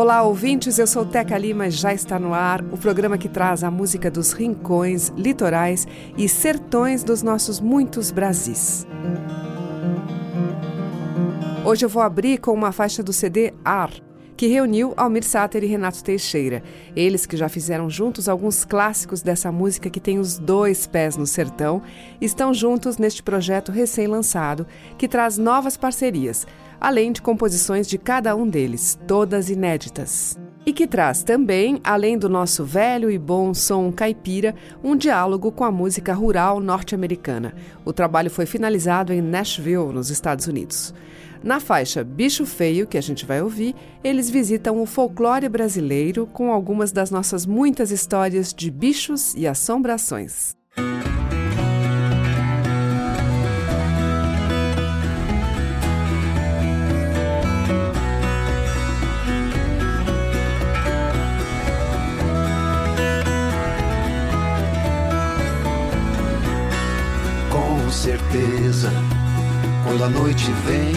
Olá, ouvintes. Eu sou Teca Lima. Já está no ar o programa que traz a música dos rincões, litorais e sertões dos nossos muitos Brasis. Hoje eu vou abrir com uma faixa do CD Ar, que reuniu Almir Sater e Renato Teixeira. Eles que já fizeram juntos alguns clássicos dessa música que tem os dois pés no sertão, estão juntos neste projeto recém-lançado que traz novas parcerias, além de composições de cada um deles, todas inéditas. E que traz também, além do nosso velho e bom som caipira, um diálogo com a música rural norte-americana. O trabalho foi finalizado em Nashville, nos Estados Unidos. Na faixa Bicho Feio, que a gente vai ouvir, eles visitam o folclore brasileiro com algumas das nossas muitas histórias de bichos e assombrações. Quando a noite vem,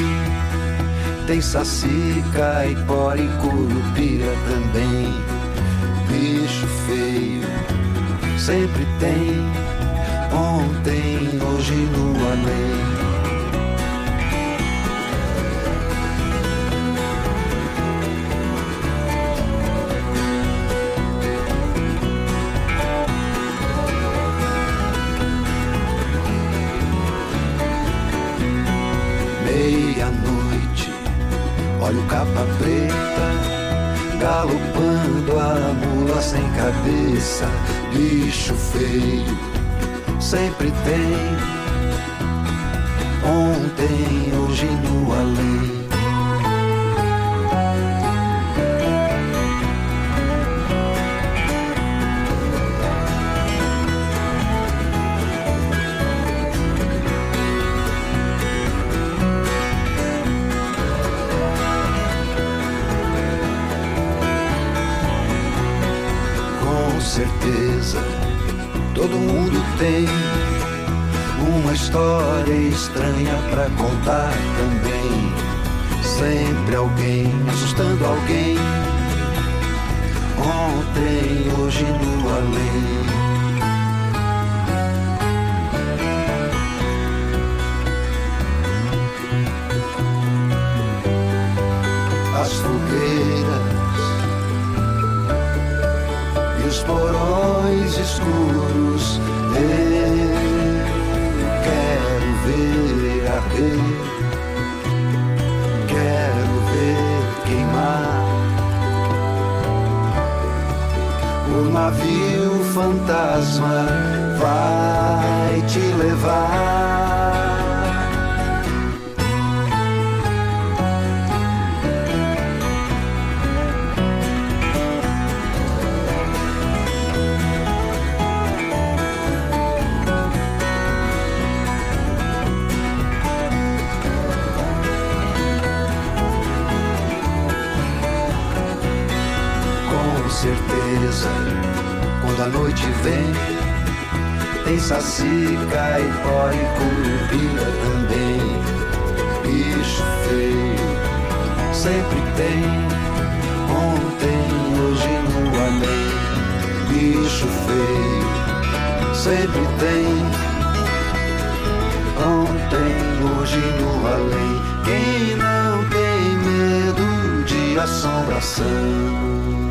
tem saci, caipora e curupira também. Bicho feio, sempre tem. Ontem, hoje no além. Bicho feio, sempre tem. Ontem, hoje no além. Saci, caipora e curupira também. Bicho feio, sempre tem. Ontem, hoje no além. Bicho feio, sempre tem. Ontem, hoje no além. Quem não tem medo de assombração?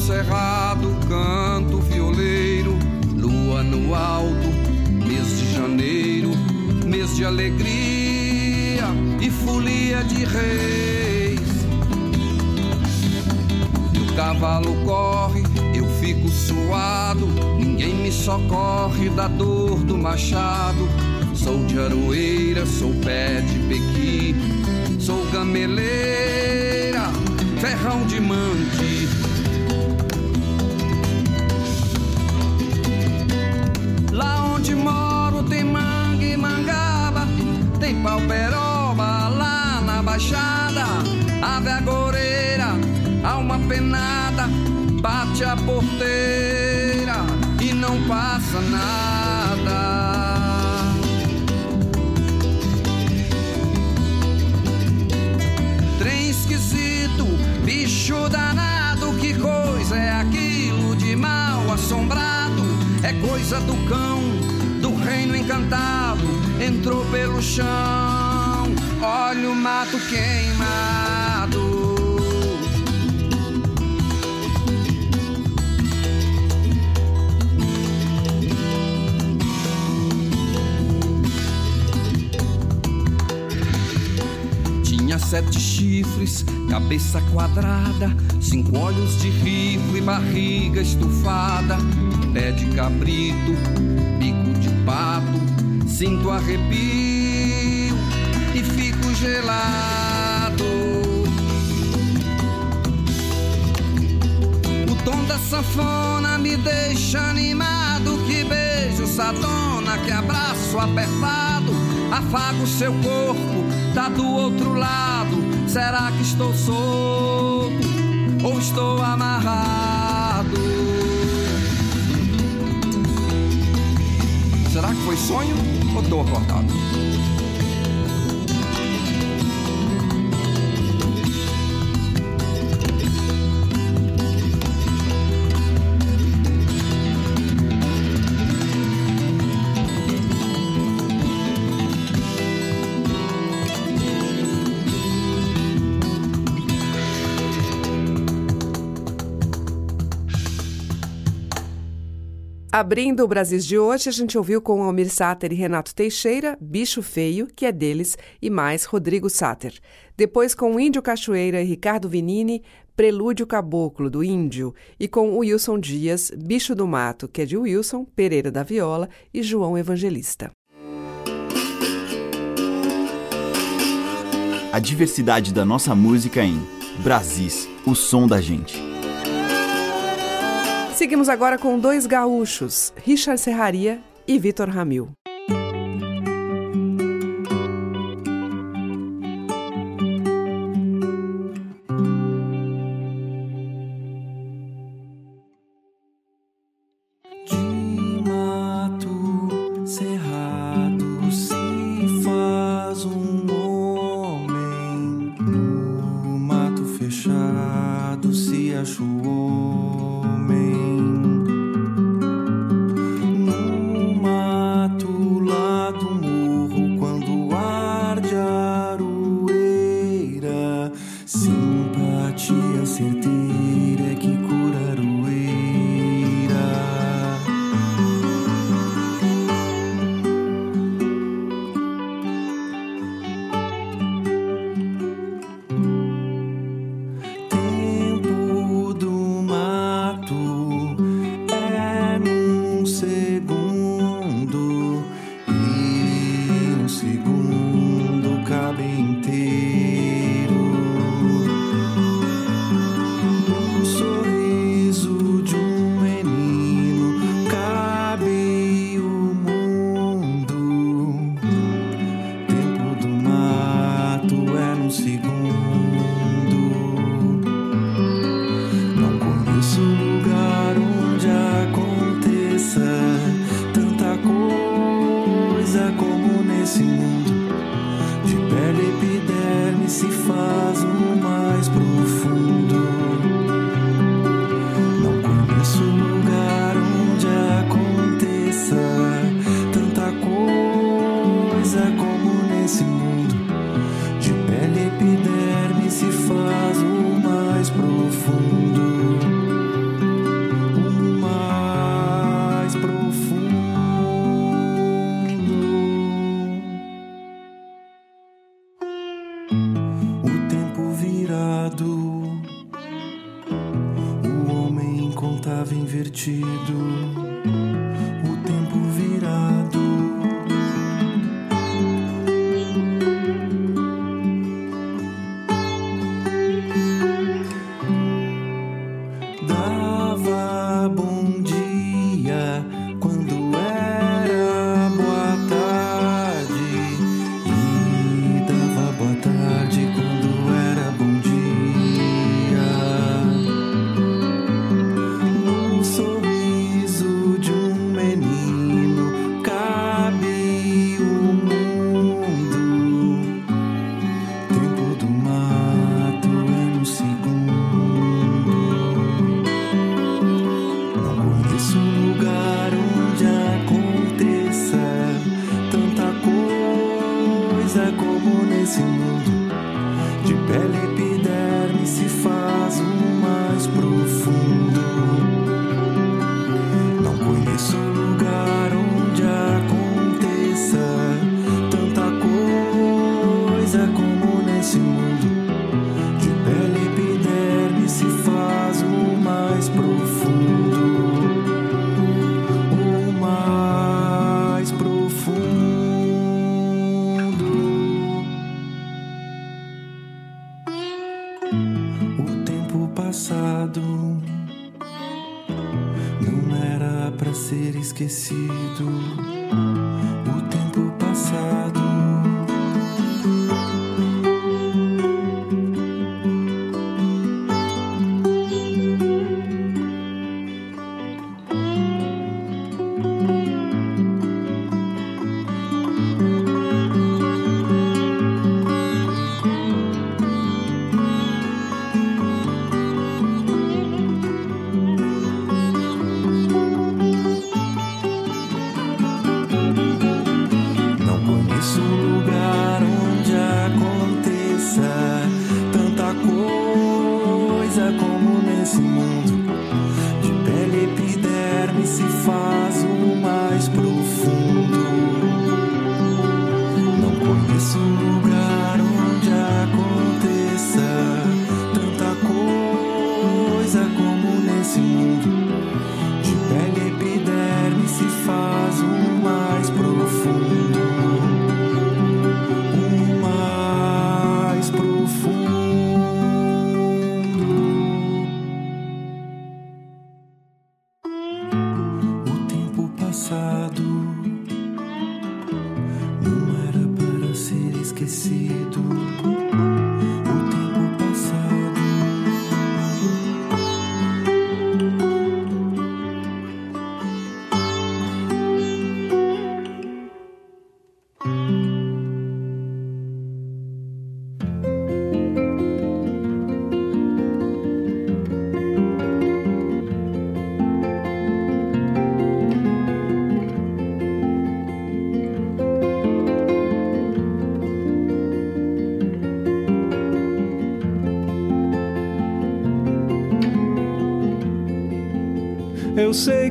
Cerrado, canto violeiro, lua no alto, mês de janeiro, mês de alegria e folia de reis. O cavalo corre, eu fico suado, ninguém me socorre da dor do machado. Sou de aroeira, sou pé de pequi, sou gameleira ferrão de mante. Tem pau-peroba lá na baixada, ave agoreira, alma penada, bate a porteira e não passa nada. bicho danado, que coisa é aquilo de mal assombrado? É coisa do cão, encantado, entrou pelo chão. Olha o mato queimado. sete chifres, cabeça quadrada, cinco olhos de rico e barriga estufada, pé de cabrito, sinto arrepio e fico gelado. O tom da sanfona me deixa animado, que beijo satona, que abraço apertado, afago seu corpo tá do outro lado. Será que estou solto ou estou amarrado? Será que foi sonho ou estou acordado? Abrindo o Brasil de hoje, a gente ouviu com Almir Sater e Renato Teixeira, Bicho Feio, que é deles, e mais Rodrigo Sater. Depois com Índio Cachoeira e Ricardo Vinini, Prelúdio Caboclo, do Índio, e com Wilson Dias, Bicho do Mato, que é de Wilson, Pereira da Viola e João Evangelista. A diversidade da nossa música em Brasis, o som da gente. Seguimos agora com dois gaúchos, Richard Serraria e Vitor Ramil.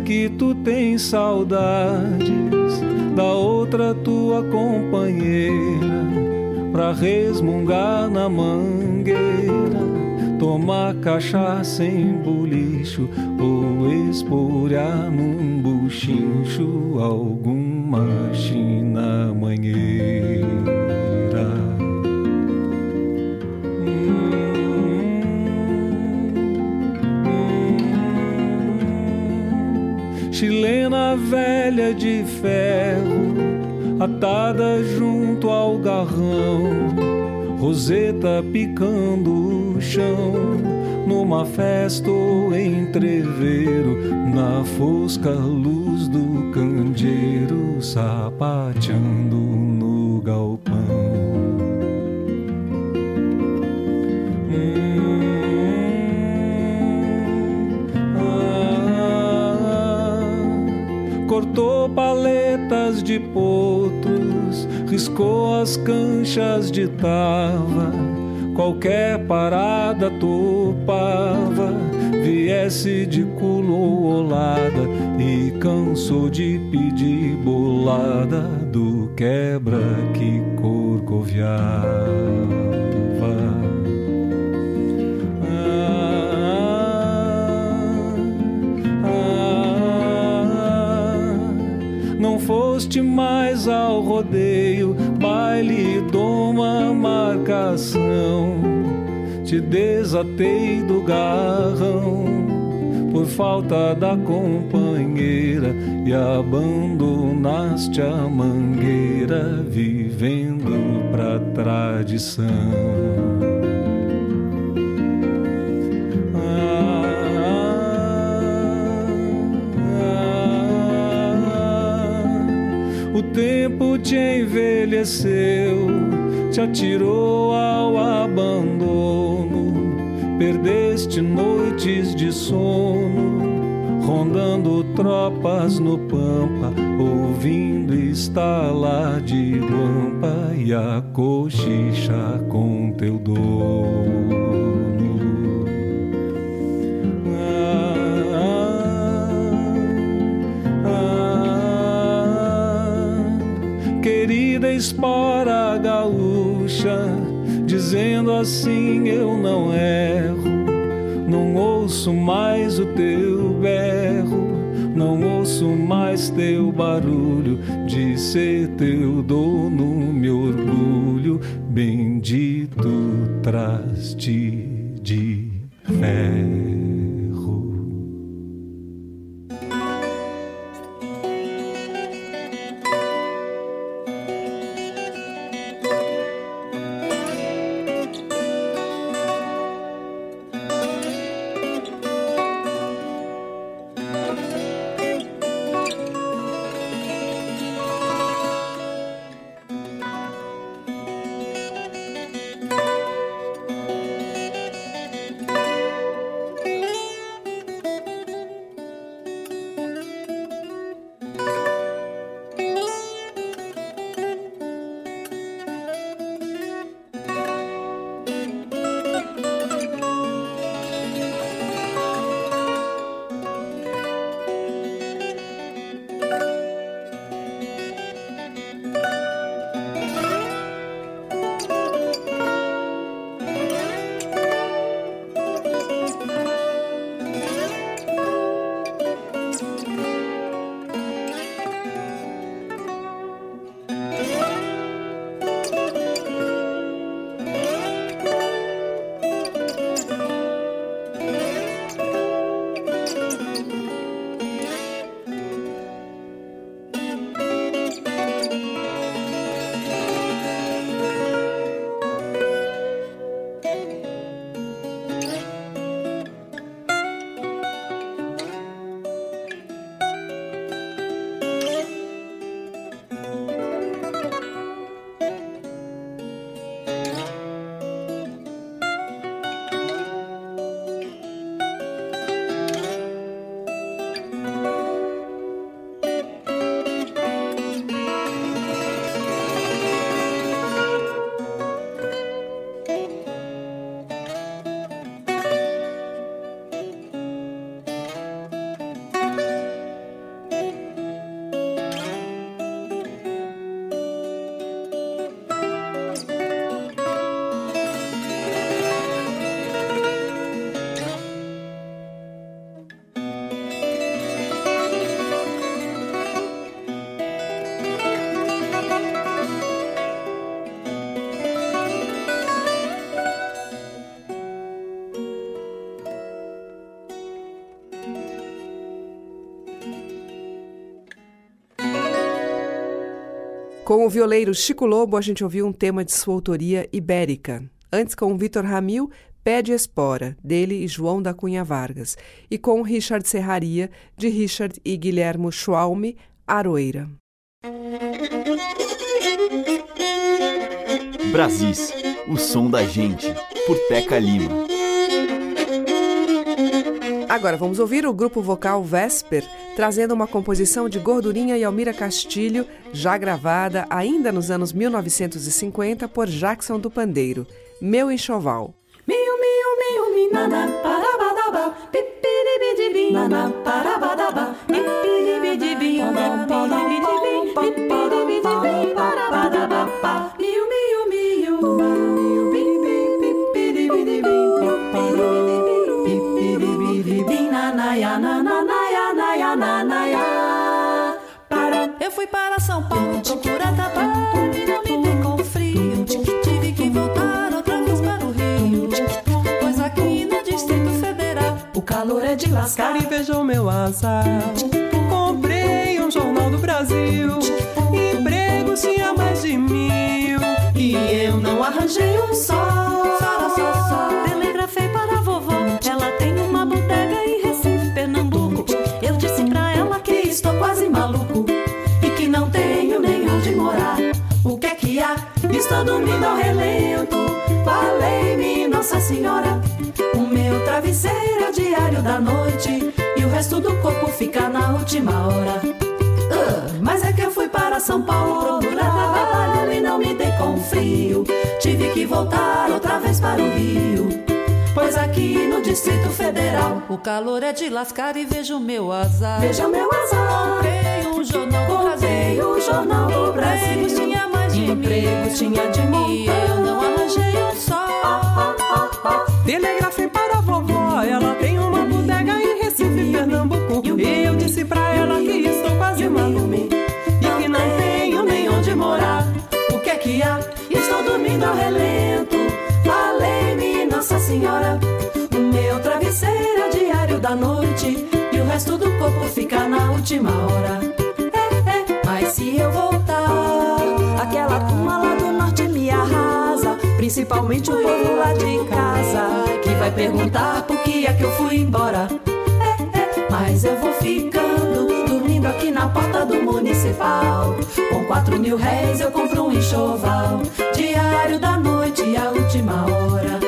que tu tens saudades da outra tua companheira pra resmungar na mangueira, tomar cachaça em bulicho ou espolhar num buchincho algum. Roseta picando o chão, numa festa ou entreveiro, na fosca luz do candeeiro, sapateando no galpão. Hum, ah, ah, ah, cortou paletas de potro riscou as canchas de tava, qualquer parada topava viesse de culo ou olada e cansou de pedir bolada do quebra que corcoviava. Foste mais ao rodeio, baile, doma, marcação te desatei do garrão por falta da companheira e abandonaste a mangueira vivendo pra tradição. Tempo te envelheceu, te atirou ao abandono, perdeste noites de sono, rondando tropas no pampa, ouvindo estalar de guampa e a cochicha com teu dono. Gaúcha, dizendo assim eu não erro. Não ouço mais o teu berro, não ouço mais teu barulho de ser teu dono, meu orgulho. Bendito Com o violeiro Chico Lobo, a gente ouviu um tema de sua autoria ibérica. Antes, com o Vitor Ramil, Pé de Espora, dele e João da Cunha Vargas. E com Richard Serraria, de Richard e Guilhermo Schwalme, Aroeira. Brasis, o som da gente, por Teca Lima. Agora vamos ouvir o grupo vocal Vesper trazendo uma composição de Gordurinha e Almira Castilho, já gravada ainda nos anos 1950 por Jackson do Pandeiro, Meu Enxoval. Parabadaba, parabadaba, lascar e meu azar. Comprei um jornal do Brasil. Empregos tinha mais de mil. E eu não arranjei um só. Só, só, só. Telegrafei para a vovó. Ela tem uma bodega em Recife, Pernambuco. Eu disse pra ela que estou quase maluco e que não tenho nem onde morar. O que é que há? Estou dormindo ao relento. Falei-me, Nossa Senhora. O é diário da noite e o resto do corpo fica na última hora. Uh, mas é que eu fui para São Paulo procurar trabalho e não me dei com frio. Tive que voltar outra vez para o Rio. Pois aqui no Distrito Federal o calor é de lascar e vejo meu azar. Veja meu azar. Comprei um jornal do Comprei Brasil. o jornal do Brasil. Empregos tinha mais de Empregos tinha de. E eu não arranjei um só. Telegrafei para a ela que estou quase maluco e que não tenho nem onde morar. O que é que há? Estou dormindo ao relento. Falei-me, Nossa Senhora. O meu travesseiro é o diário da noite e o resto do corpo fica na última hora. É, é, mas se eu voltar, aquela turma lá do norte me arrasa. Principalmente o povo lá de casa que vai perguntar por que é que eu fui embora. É, é, mas eu vou ficando, dormindo aqui na porta do municipal. Com quatro mil réis eu compro um enxoval. Diário da noite a última hora.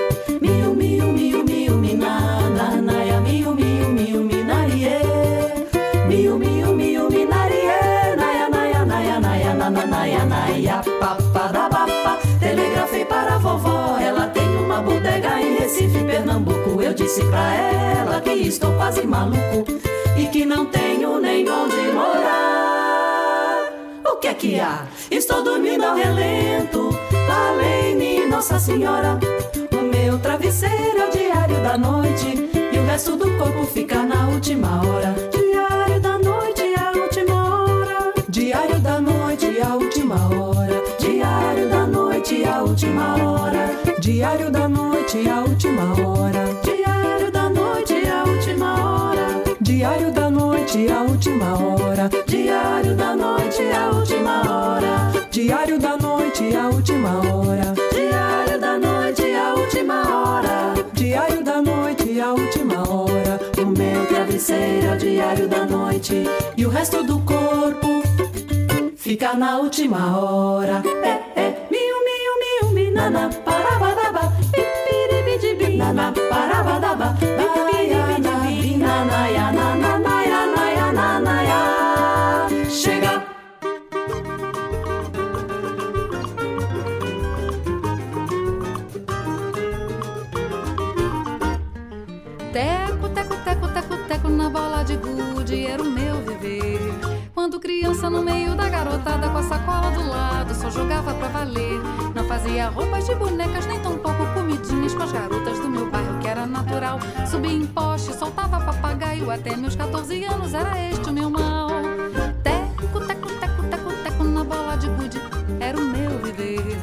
Mil, mil, mil, mil, minana, naia, mil, mil, mil, minarie. Mil, mil, mil, minarie, naia, naia, naia, naia, nana, naia, naia, paparabapa. Telegrafei para a vovó, ela tem uma bodega em Recife, Pernambuco. Eu disse pra ela que estou quase maluco e que não tenho nem onde morar. O que é que há? Estou dormindo ao relento. Falei-me, Nossa Senhora. O meu travesseiro é o diário da noite e o resto do corpo fica na última hora. Diário da noite e a última hora. Diário da noite e a última hora. Diário da noite e a última hora. Diário da noite e a última hora. Noite a última hora. Diário da noite a última hora. Diário da noite a última hora. Diário da noite a última hora. Diário da noite a última hora. O meu travesseiro é o diário da noite e o resto do corpo fica na última hora. É, é, miu, miu, miu, minana, parabadaba, jogava pra valer. Não fazia roupas de bonecas, nem tampouco comidinhas com as garotas do meu bairro, que era natural. Subia em poste, soltava papagaio, até meus 14 anos era este o meu mal. Teco, teco, teco, teco, teco na bola de gude era o meu viver.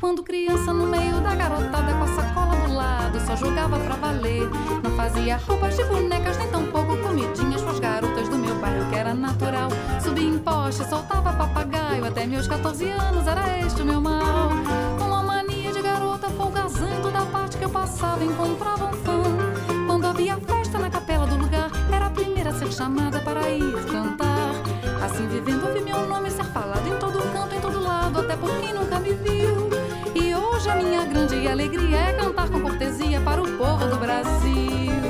Quando criança no meio da garotada com a sacola do lado, só jogava pra valer. Não fazia roupas de bonecas, nem tampouco comidinhas com as garotas do meu bairro, que era natural. Subia em poste, soltava papagaio, até meus 14 anos era este o meu mal. Uma mania de garota folgazando da parte que eu passava, encontrava um fã. Quando havia festa na capela do lugar, era a primeira a ser chamada para ir cantar. Assim vivendo, ouvi meu nome ser falado em todo canto, em todo lado, até por quem nunca me viu. E hoje a minha grande alegria é cantar com cortesia para o povo do Brasil.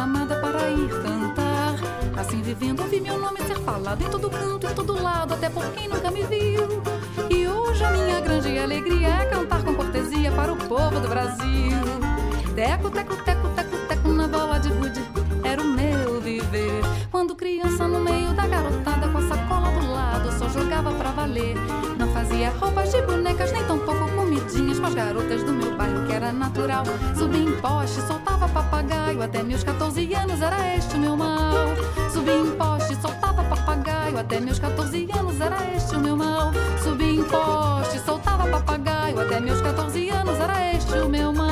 Chamada para ir cantar. Assim vivendo, ouvi meu nome ser falado em todo canto, em todo lado, até por quem nunca me viu. E hoje a minha grande alegria é cantar com cortesia para o povo do Brasil. Teco, teco, teco, teco, teco na bola de gude, Quando criança no meio da garotada, com a sacola do lado, só jogava pra valer. Não fazia roupas de bonecas, nem tampouco comidinhas com as garotas do meu bairro, que era natural. Subia em poste, soltava papagaio, até meus 14 anos era este o meu mal. Subia em poste, soltava papagaio, até meus 14 anos era este o meu mal. Subia em poste, soltava papagaio, até meus 14 anos era este o meu mal.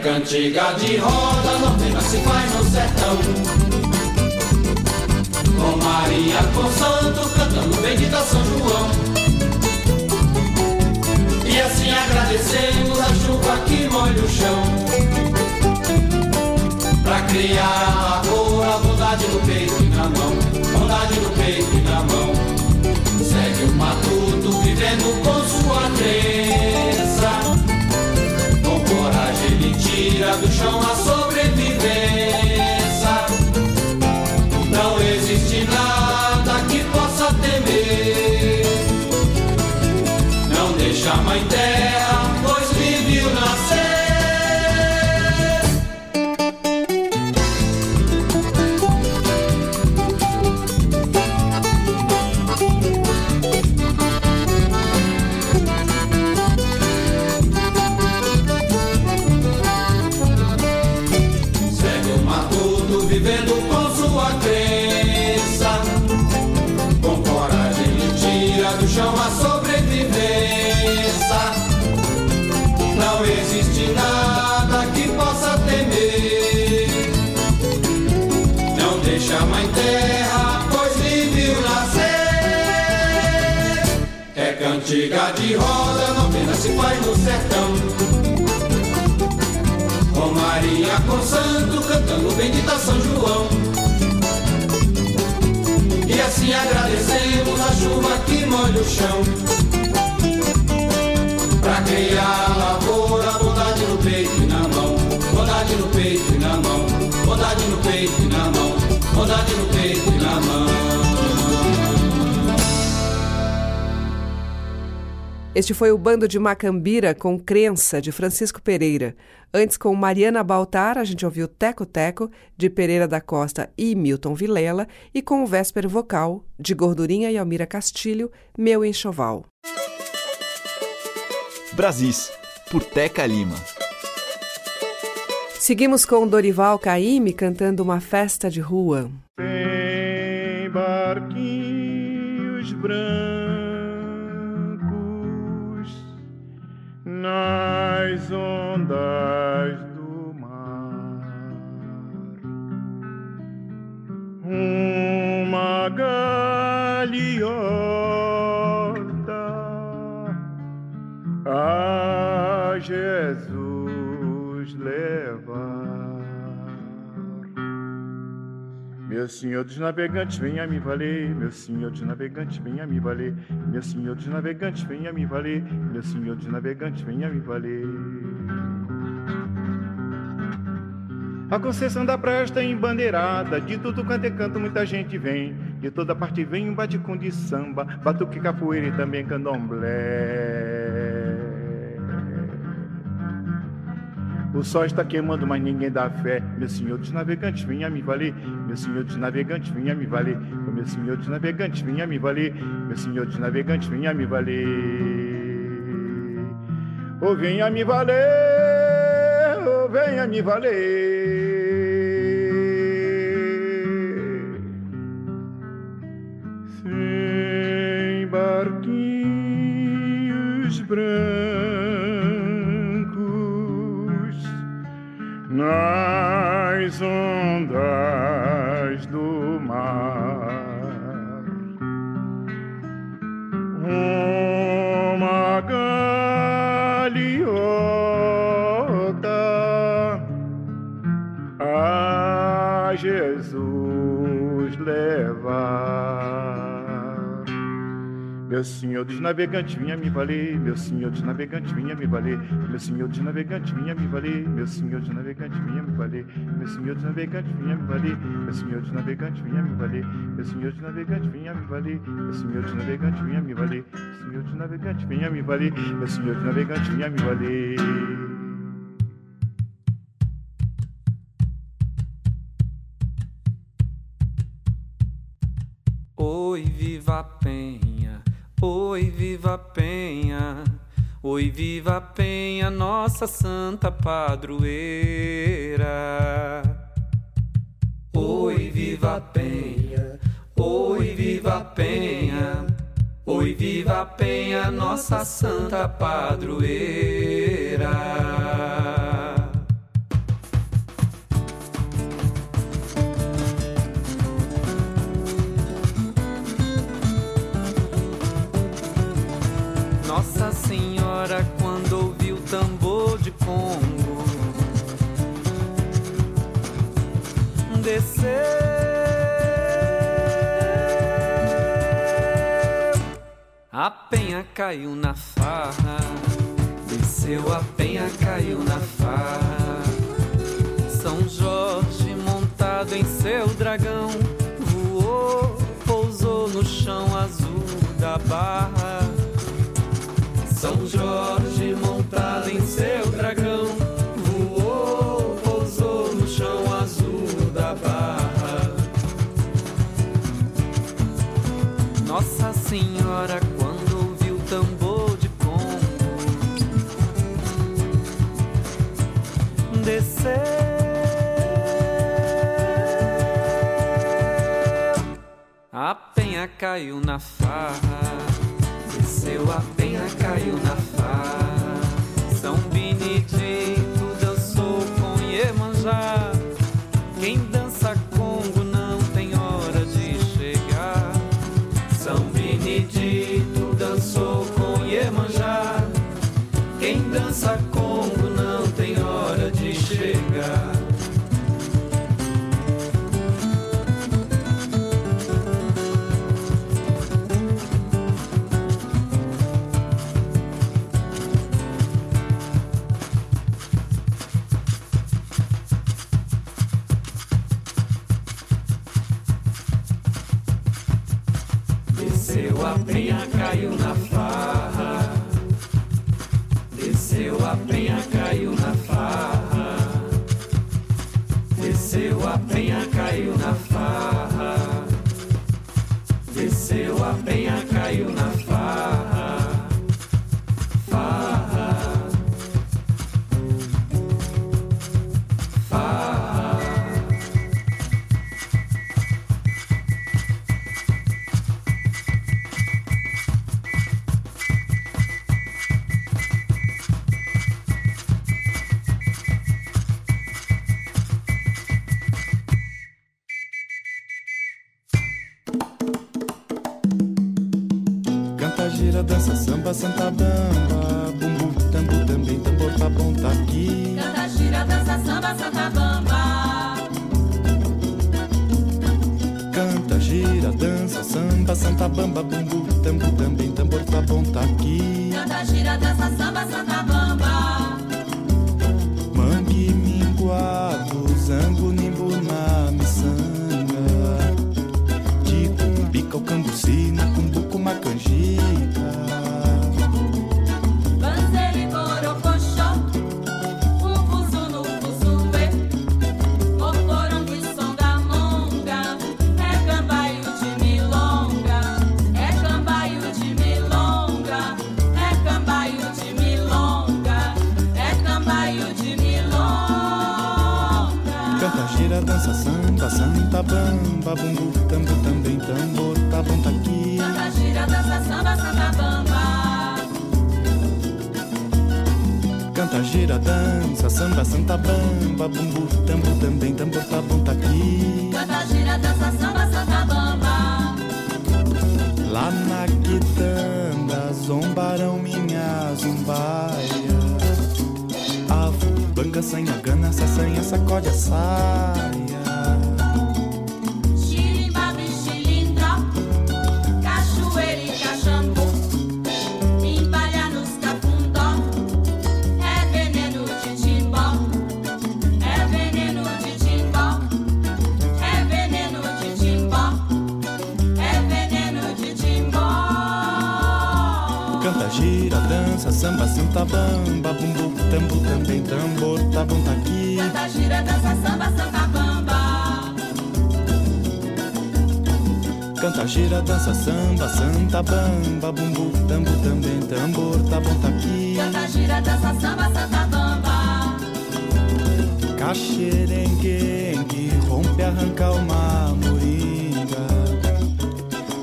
Cantiga de roda, novena se faz no sertão. Com Maria, com Santo, cantando bendita São João. E assim agradecemos a chuva que molha o chão. Pra criar a lavoura, bondade no peito e na mão. Bondade no peito e na mão. Segue o matuto vivendo com sua crença. Tira do chão a sobrevivência. Não existe nada que possa temer. Não deixa a mãe terra, que molha o chão. Pra criar lavoura, bondade no peito e na mão. Bondade no peito e na mão. Bondade no peito e na mão. Bondade no peito e na mão. Este foi o Bando de Macambira com Crença, de Francisco Pereira. Antes, com Mariana Baltar, a gente ouviu Teco Teco, de Pereira da Costa e Milton Vilela, e com o Véspero Vocal, de Gordurinha e Almira Castilho, Meu Enxoval. Brasis, por Teca Lima. Seguimos com Dorival Caymmi cantando uma festa de rua. Tem barquinhos brancos nas ondas do mar. Uma galeota a Jesus levar. Meu senhor dos navegantes, venha me valer. Meu senhor dos navegantes, venha me valer. Meu senhor dos navegantes, venha me valer. Meu senhor dos navegantes, venha me valer. A concessão da praia está embandeirada. De tudo quanto é canto, muita gente vem. De toda parte vem um bate-com de samba, batuque, capoeira e também candomblé. O sol está queimando, mas ninguém dá fé. Meu senhor dos navegantes, venha me valer. Meu senhor dos navegantes, venha me valer. Meu senhor dos navegantes, venha me valer. Meu senhor dos navegantes, venha me valer. Oh, venha me valer. venha me valer. Dos navegantes vinha me valer, meu senhor dos navegantes vinha me valer, meu senhor dos navegantes vinha me valer, meu senhor dos navegantes vinha me valer, meu senhor dos navegantes vinha me valer, meu senhor dos navegantes vinha me valer, meu senhor dos navegantes vinha me valer, meu senhor dos navegantes vinha me valer, meu senhor dos navegantes vinha me valer, meu senhor dos navegantes vinha me valer. Oi, viva a Penha, oi, viva Penha, oi, viva Penha, nossa santa padroeira. Oi, viva Penha, oi, viva Penha, oi, viva Penha, nossa santa padroeira. A penha caiu na farra, desceu a penha caiu na farra. São Jorge montado em seu dragão voou, pousou no chão azul da barra. São Jorge montado em seu penha caiu na farra. Desceu a penha, caiu na farra. pica o cambuci na cumbuca uma canjica. No fuzuê, é cambaio de milonga, é cambaio de milonga, é cambaio de milonga, é cambaio de milonga. Dança, samba, santa, bamba, bumbu, tambor aqui. Canta gira, dança samba, santa bamba. Canta, gira, dança, samba, santa bamba, bumbu, tambo também, tambor, tá bom, tá aqui. Canta gira, dança samba, santa bamba. Lá na quitanda, zombarão minha zumbaia. Avo, banga, sanha, gana, saçanha, sacode a saia. Samba, santa bamba, bumbu, tambo também, tambor, tá bom, tá aqui. Canta, gira, dança, samba, santa bamba. Canta, gira, dança, samba, santa bamba, bumbu, tambo também, tambor, tá bom, tá aqui. Canta, gira, dança, samba, santa bamba. Caxerengue, rompe, arranca uma moringa.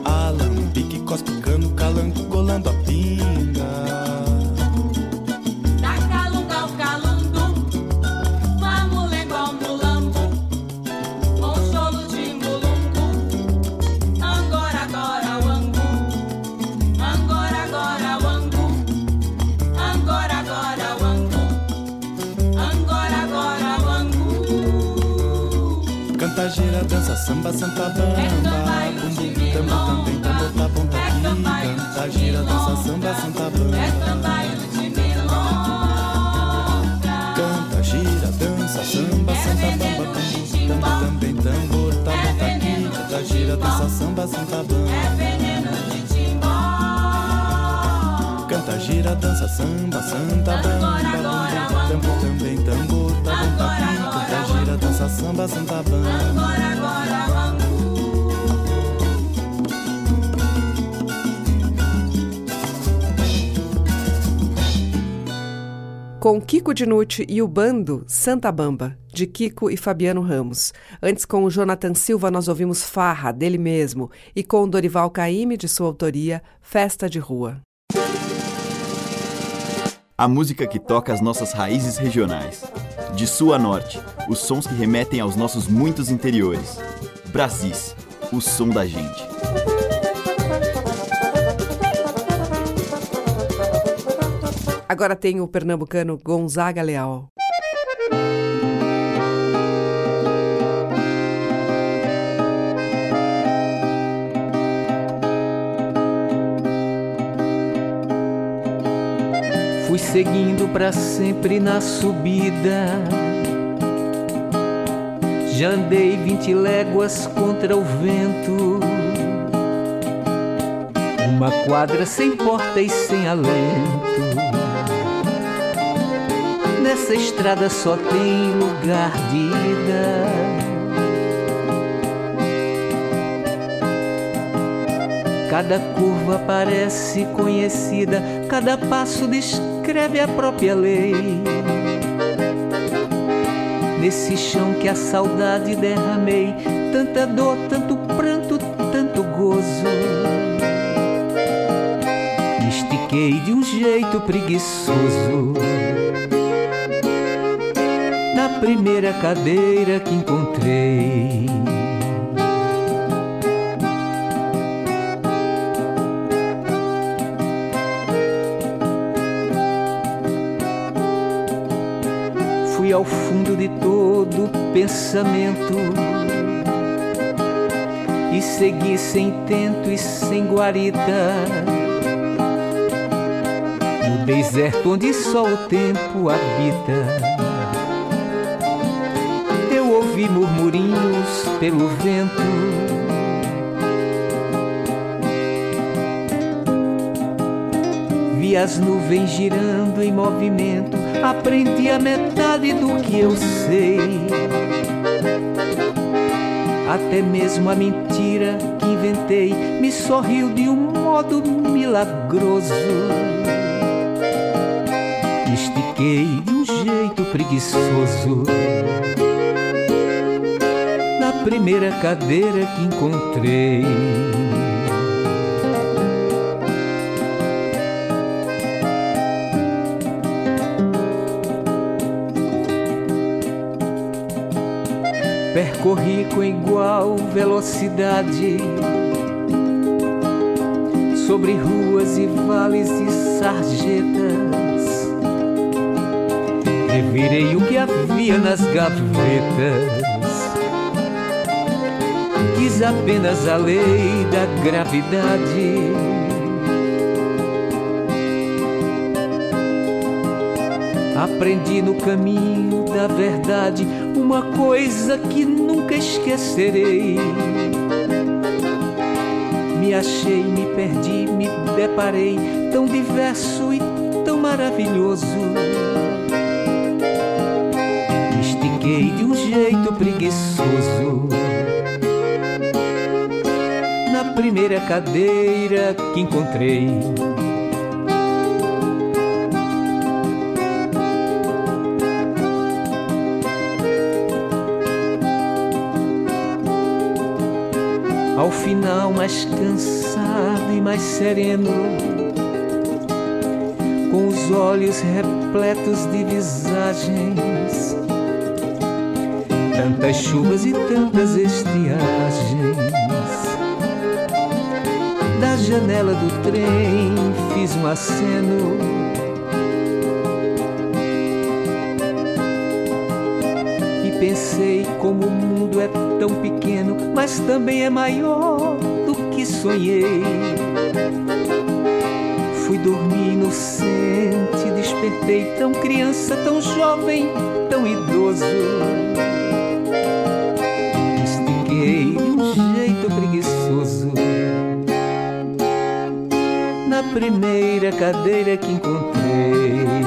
Alambique, cospe, cano, calango, colando a pinga. Gira, dança, samba, santa bamba. Bumbu, tambo também, tambor, tá bom, tá aqui. Canta, gira, dança, samba, santa É bamba. cambaio de milonga, Canta, gira, dança, samba, santa bamba. Bumbu, tambo também, tambor, tá bom, tá aqui. Canta, gira, dança, samba, santa é bamba. Canta, gira, dança, samba, santa bamba. Bumbu, tambo também, tambor, tá bom, tá aqui. Canta, gira, dança, samba, santa bamba. Agora, agora. Com Kiko Dinucci e o bando Santa Bamba, de Kiko e Fabiano Ramos. Antes, com o Jonathan Silva, nós ouvimos Farra, dele mesmo, e com o Dorival Caymmi, de sua autoria, Festa de Rua. A música que toca as nossas raízes regionais. De sul a norte, os sons que remetem aos nossos muitos interiores. Brasis, o som da gente. Agora tem o pernambucano Gonzaga Leal. Seguindo pra sempre na subida. Já andei vinte léguas contra o vento. Uma quadra sem porta e sem alento. Nessa estrada só tem lugar de ida. Cada curva parece conhecida, cada passo descreve a própria lei. Nesse chão que a saudade derramei, tanta dor, tanto pranto, tanto gozo. Me estiquei de um jeito preguiçoso. Na primeira cadeira que encontrei. Ao fundo de todo pensamento e segui sem tento e sem guarita no deserto onde só o tempo habita. Eu ouvi murmurinhos pelo vento. Vi as nuvens girando em movimento, aprendi a metade do que eu sei. Até mesmo a mentira que inventei me sorriu de um modo milagroso. Estiquei de um jeito preguiçoso. primeira cadeira que encontrei. Percorri com igual velocidade sobre ruas e vales e sarjetas. Revirei o que havia nas gavetas quis apenas a lei da gravidade. Aprendi no caminho da verdade uma coisa que nunca esquecerei. Me achei, me perdi, me deparei tão diverso e tão maravilhoso. Me estiquei de um jeito preguiçoso primeira cadeira que encontrei. Mais cansado e mais sereno, com os olhos repletos de visagens, tantas chuvas e tantas estiagens da janela do trem fiz um aceno. E pensei como o mundo é tão pequeno, mas também é maior que sonhei. Fui dormir inocente, despertei tão criança, tão jovem, tão idoso. Estiquei de um jeito preguiçoso primeira cadeira que encontrei.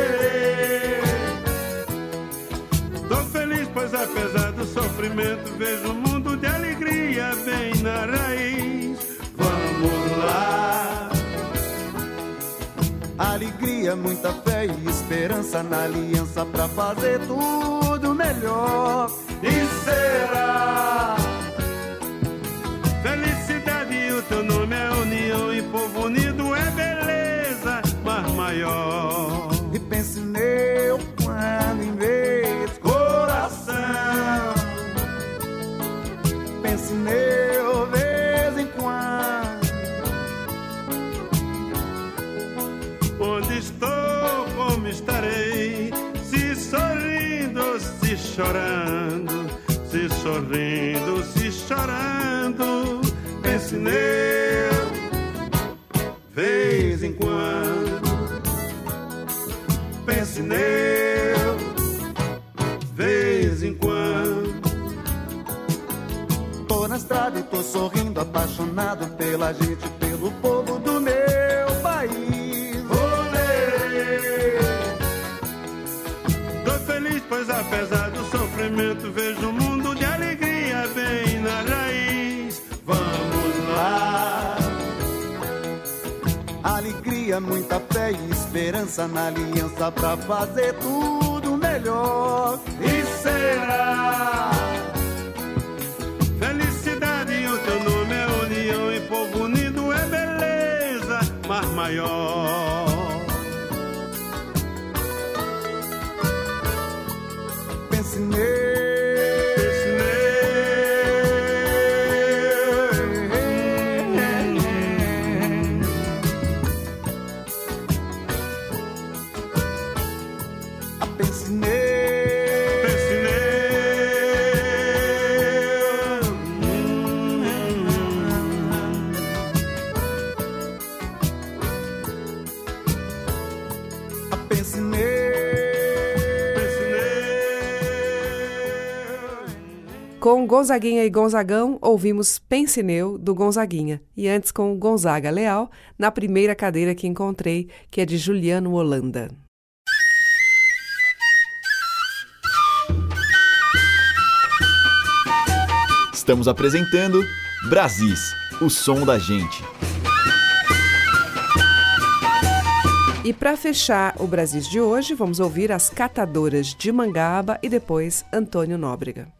querer. Feliz, pois apesar do sofrimento, vejo um mundo de alegria bem na raiz. Vamos lá. Alegria, muita fé e esperança na aliança pra fazer tudo melhor. E será? Felicidade, o teu nome é união e povo unido é beleza, mar maior. Nele vez em quando. Pense nele, vez em quando. Tô na estrada e tô sorrindo, apaixonado pela gente, pelo povo do meu país. Olê! Tô feliz, pois apesar do sofrimento, vejo um mundo de alegria bem na raiz. Vamos Alegria, muita fé e esperança na aliança pra fazer tudo melhor. E será? Com Gonzaguinha e Gonzagão, ouvimos Pensineu, do Gonzaguinha. E antes com Gonzaga Leal, na primeira cadeira que encontrei, que é de Juliano Holanda. Estamos apresentando Brasis, o som da gente. E para fechar o Brasis de hoje, vamos ouvir as catadoras de Mangaba e depois Antônio Nóbrega.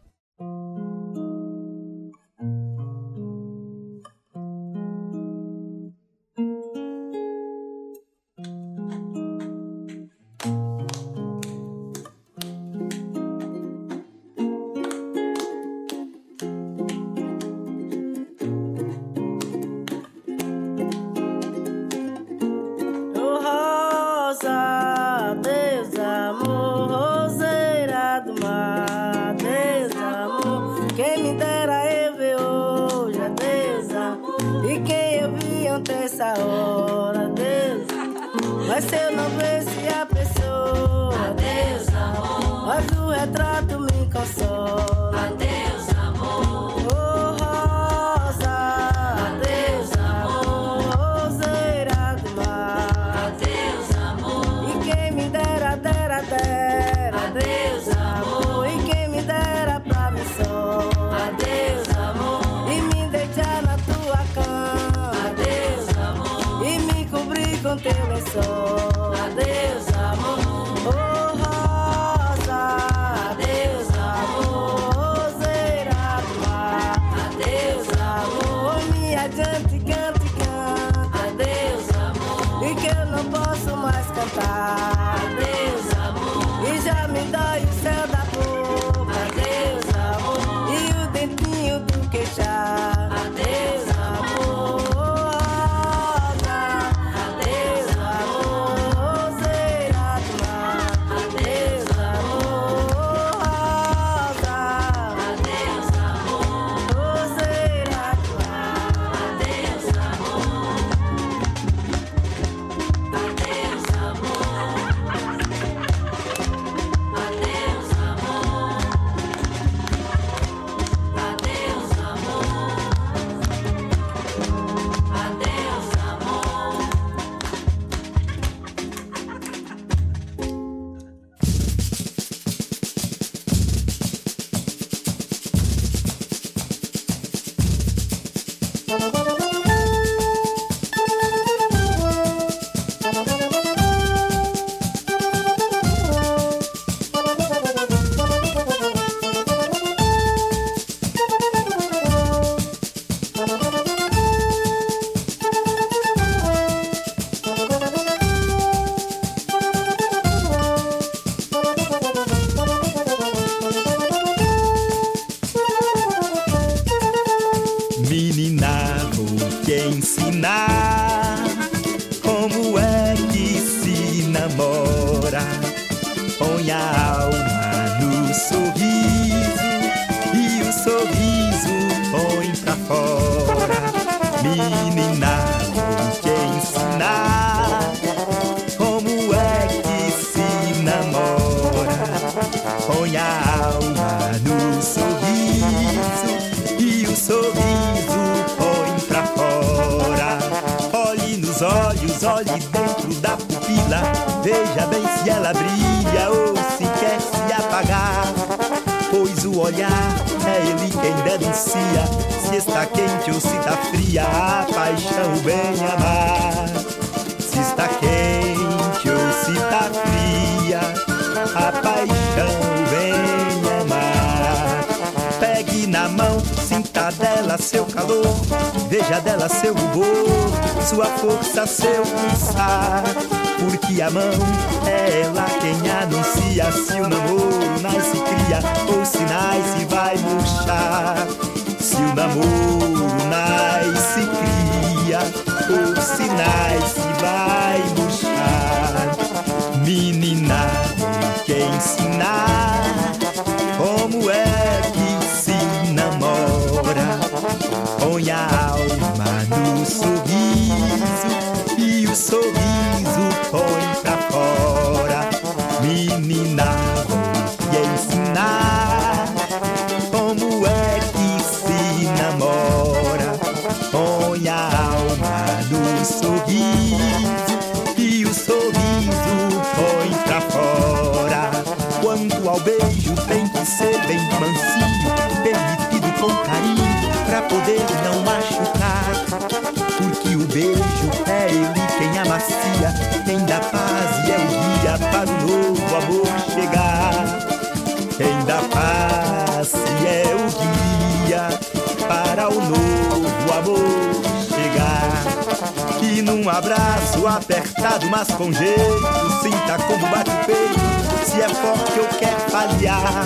Porque a mão é ela quem anuncia se o namoro nasce cria ou se nasce vai murchar. Se o namoro nasce cria ou se nasce vai murchar. Menina, vou te ensinar amor chegar. E num abraço apertado, mas com jeito, sinta como bate o peito. Se é forte ou quer falhar,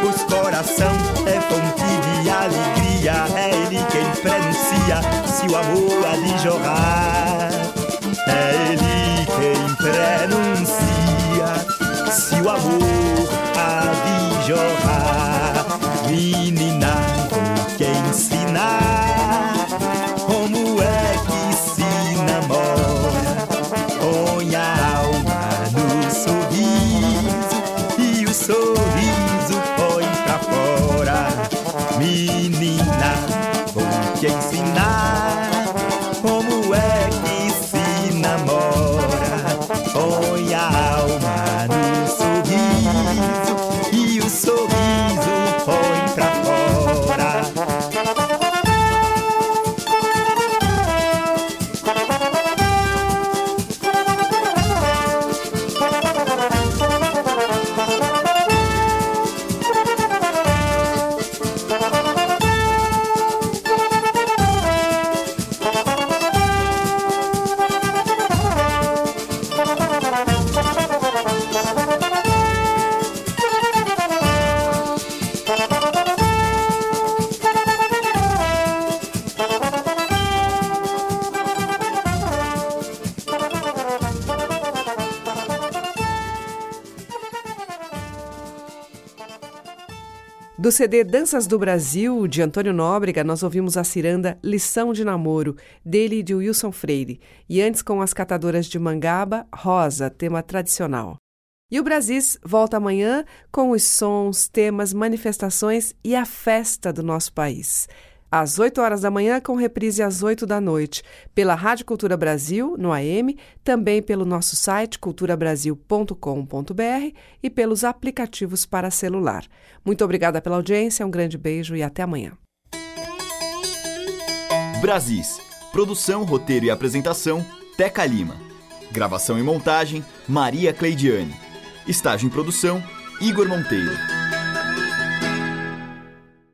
pois coração é fonte de alegria. É ele quem prenuncia se o amor de jorrar. É ele quem prenuncia se o amor de jorrar. Menina, vou te ensinar sorriso põe pra fora. Menina, Do CD Danças do Brasil, de Antônio Nóbrega, nós ouvimos a ciranda Lição de Namoro, dele e de Wilson Freire, e antes com as catadoras de Mangaba, Rosa, tema tradicional. E o Brasis volta amanhã com os sons, temas, manifestações e a festa do nosso país. Às 8 horas da manhã, com reprise às 8 da noite, pela Rádio Cultura Brasil, no AM, também pelo nosso site culturabrasil.com.br e pelos aplicativos para celular. Muito obrigada pela audiência, um grande beijo e até amanhã. Brasis. Produção, roteiro e apresentação, Teca Lima. Gravação e montagem, Maria Cleidiane. Estágio em produção, Igor Monteiro.